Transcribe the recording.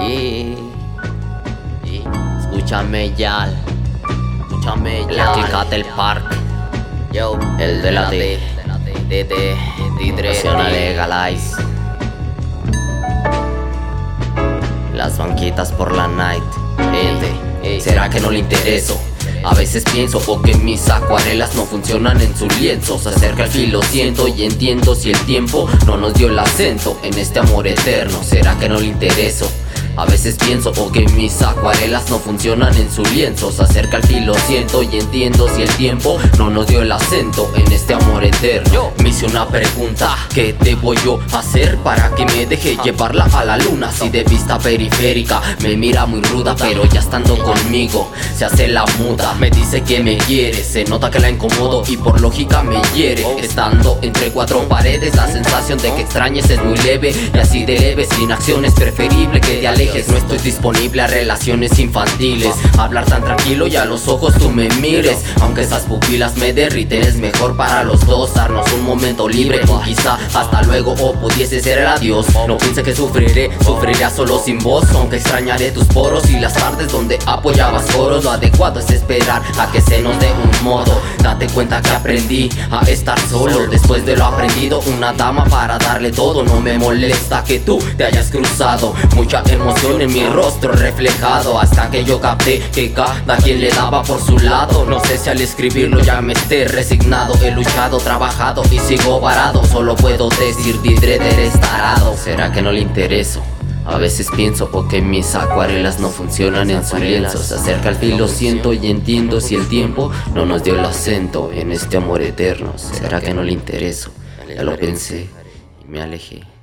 Y, y escúchame ya, escúchame ya. La del Park, Yo, el de la D, D, D, D, Nacional Legalize. Las banquitas por la night. Ey, ¿Será que no le intereso? A veces pienso o que mis acuarelas no funcionan en su lienzo Se acerca el fin, lo siento y entiendo si el tiempo no nos dio el acento En este amor eterno, ¿será que no le intereso? A veces pienso o que mis acuarelas no funcionan en su lienzo. Se acerca el fin, lo siento y entiendo si el tiempo no nos dio el acento en este amor eterno. Me hice una pregunta, ¿qué debo yo hacer para que me deje llevarla a la luna? Si de vista periférica me mira muy ruda pero ya estando conmigo se hace la muda. Me dice que me quiere, se nota que la incomodo y por lógica me hiere. Estando entre cuatro paredes la sensación de que extrañes es muy leve Y así de leve sin acción es preferible que te alejes no estoy disponible a relaciones infantiles. Hablar tan tranquilo y a los ojos tú me mires. Aunque esas pupilas me derriten es mejor para los dos Darnos un momento libre. O quizá hasta luego o pudiese ser el adiós. No piense que sufriré, sufriré solo sin voz. Aunque extrañaré tus poros y las tardes donde apoyabas coros. Lo adecuado es esperar a que se nos dé un modo. Date cuenta que aprendí a estar solo. Después de lo aprendido una dama para darle todo. No me molesta que tú te hayas cruzado. Mucha emoción en mi rostro reflejado Hasta que yo capté que cada quien le daba por su lado. No sé si al escribirlo ya me esté resignado. He luchado, trabajado y sigo varado. Solo puedo decir Didre eres tarado ¿Será que no le intereso? A veces pienso o que mis acuarelas no funcionan en su lienzo Se acerca el fin, lo siento y entiendo si el tiempo no nos dio el acento en este amor eterno. ¿Será que no le intereso? Ya lo pensé y me alejé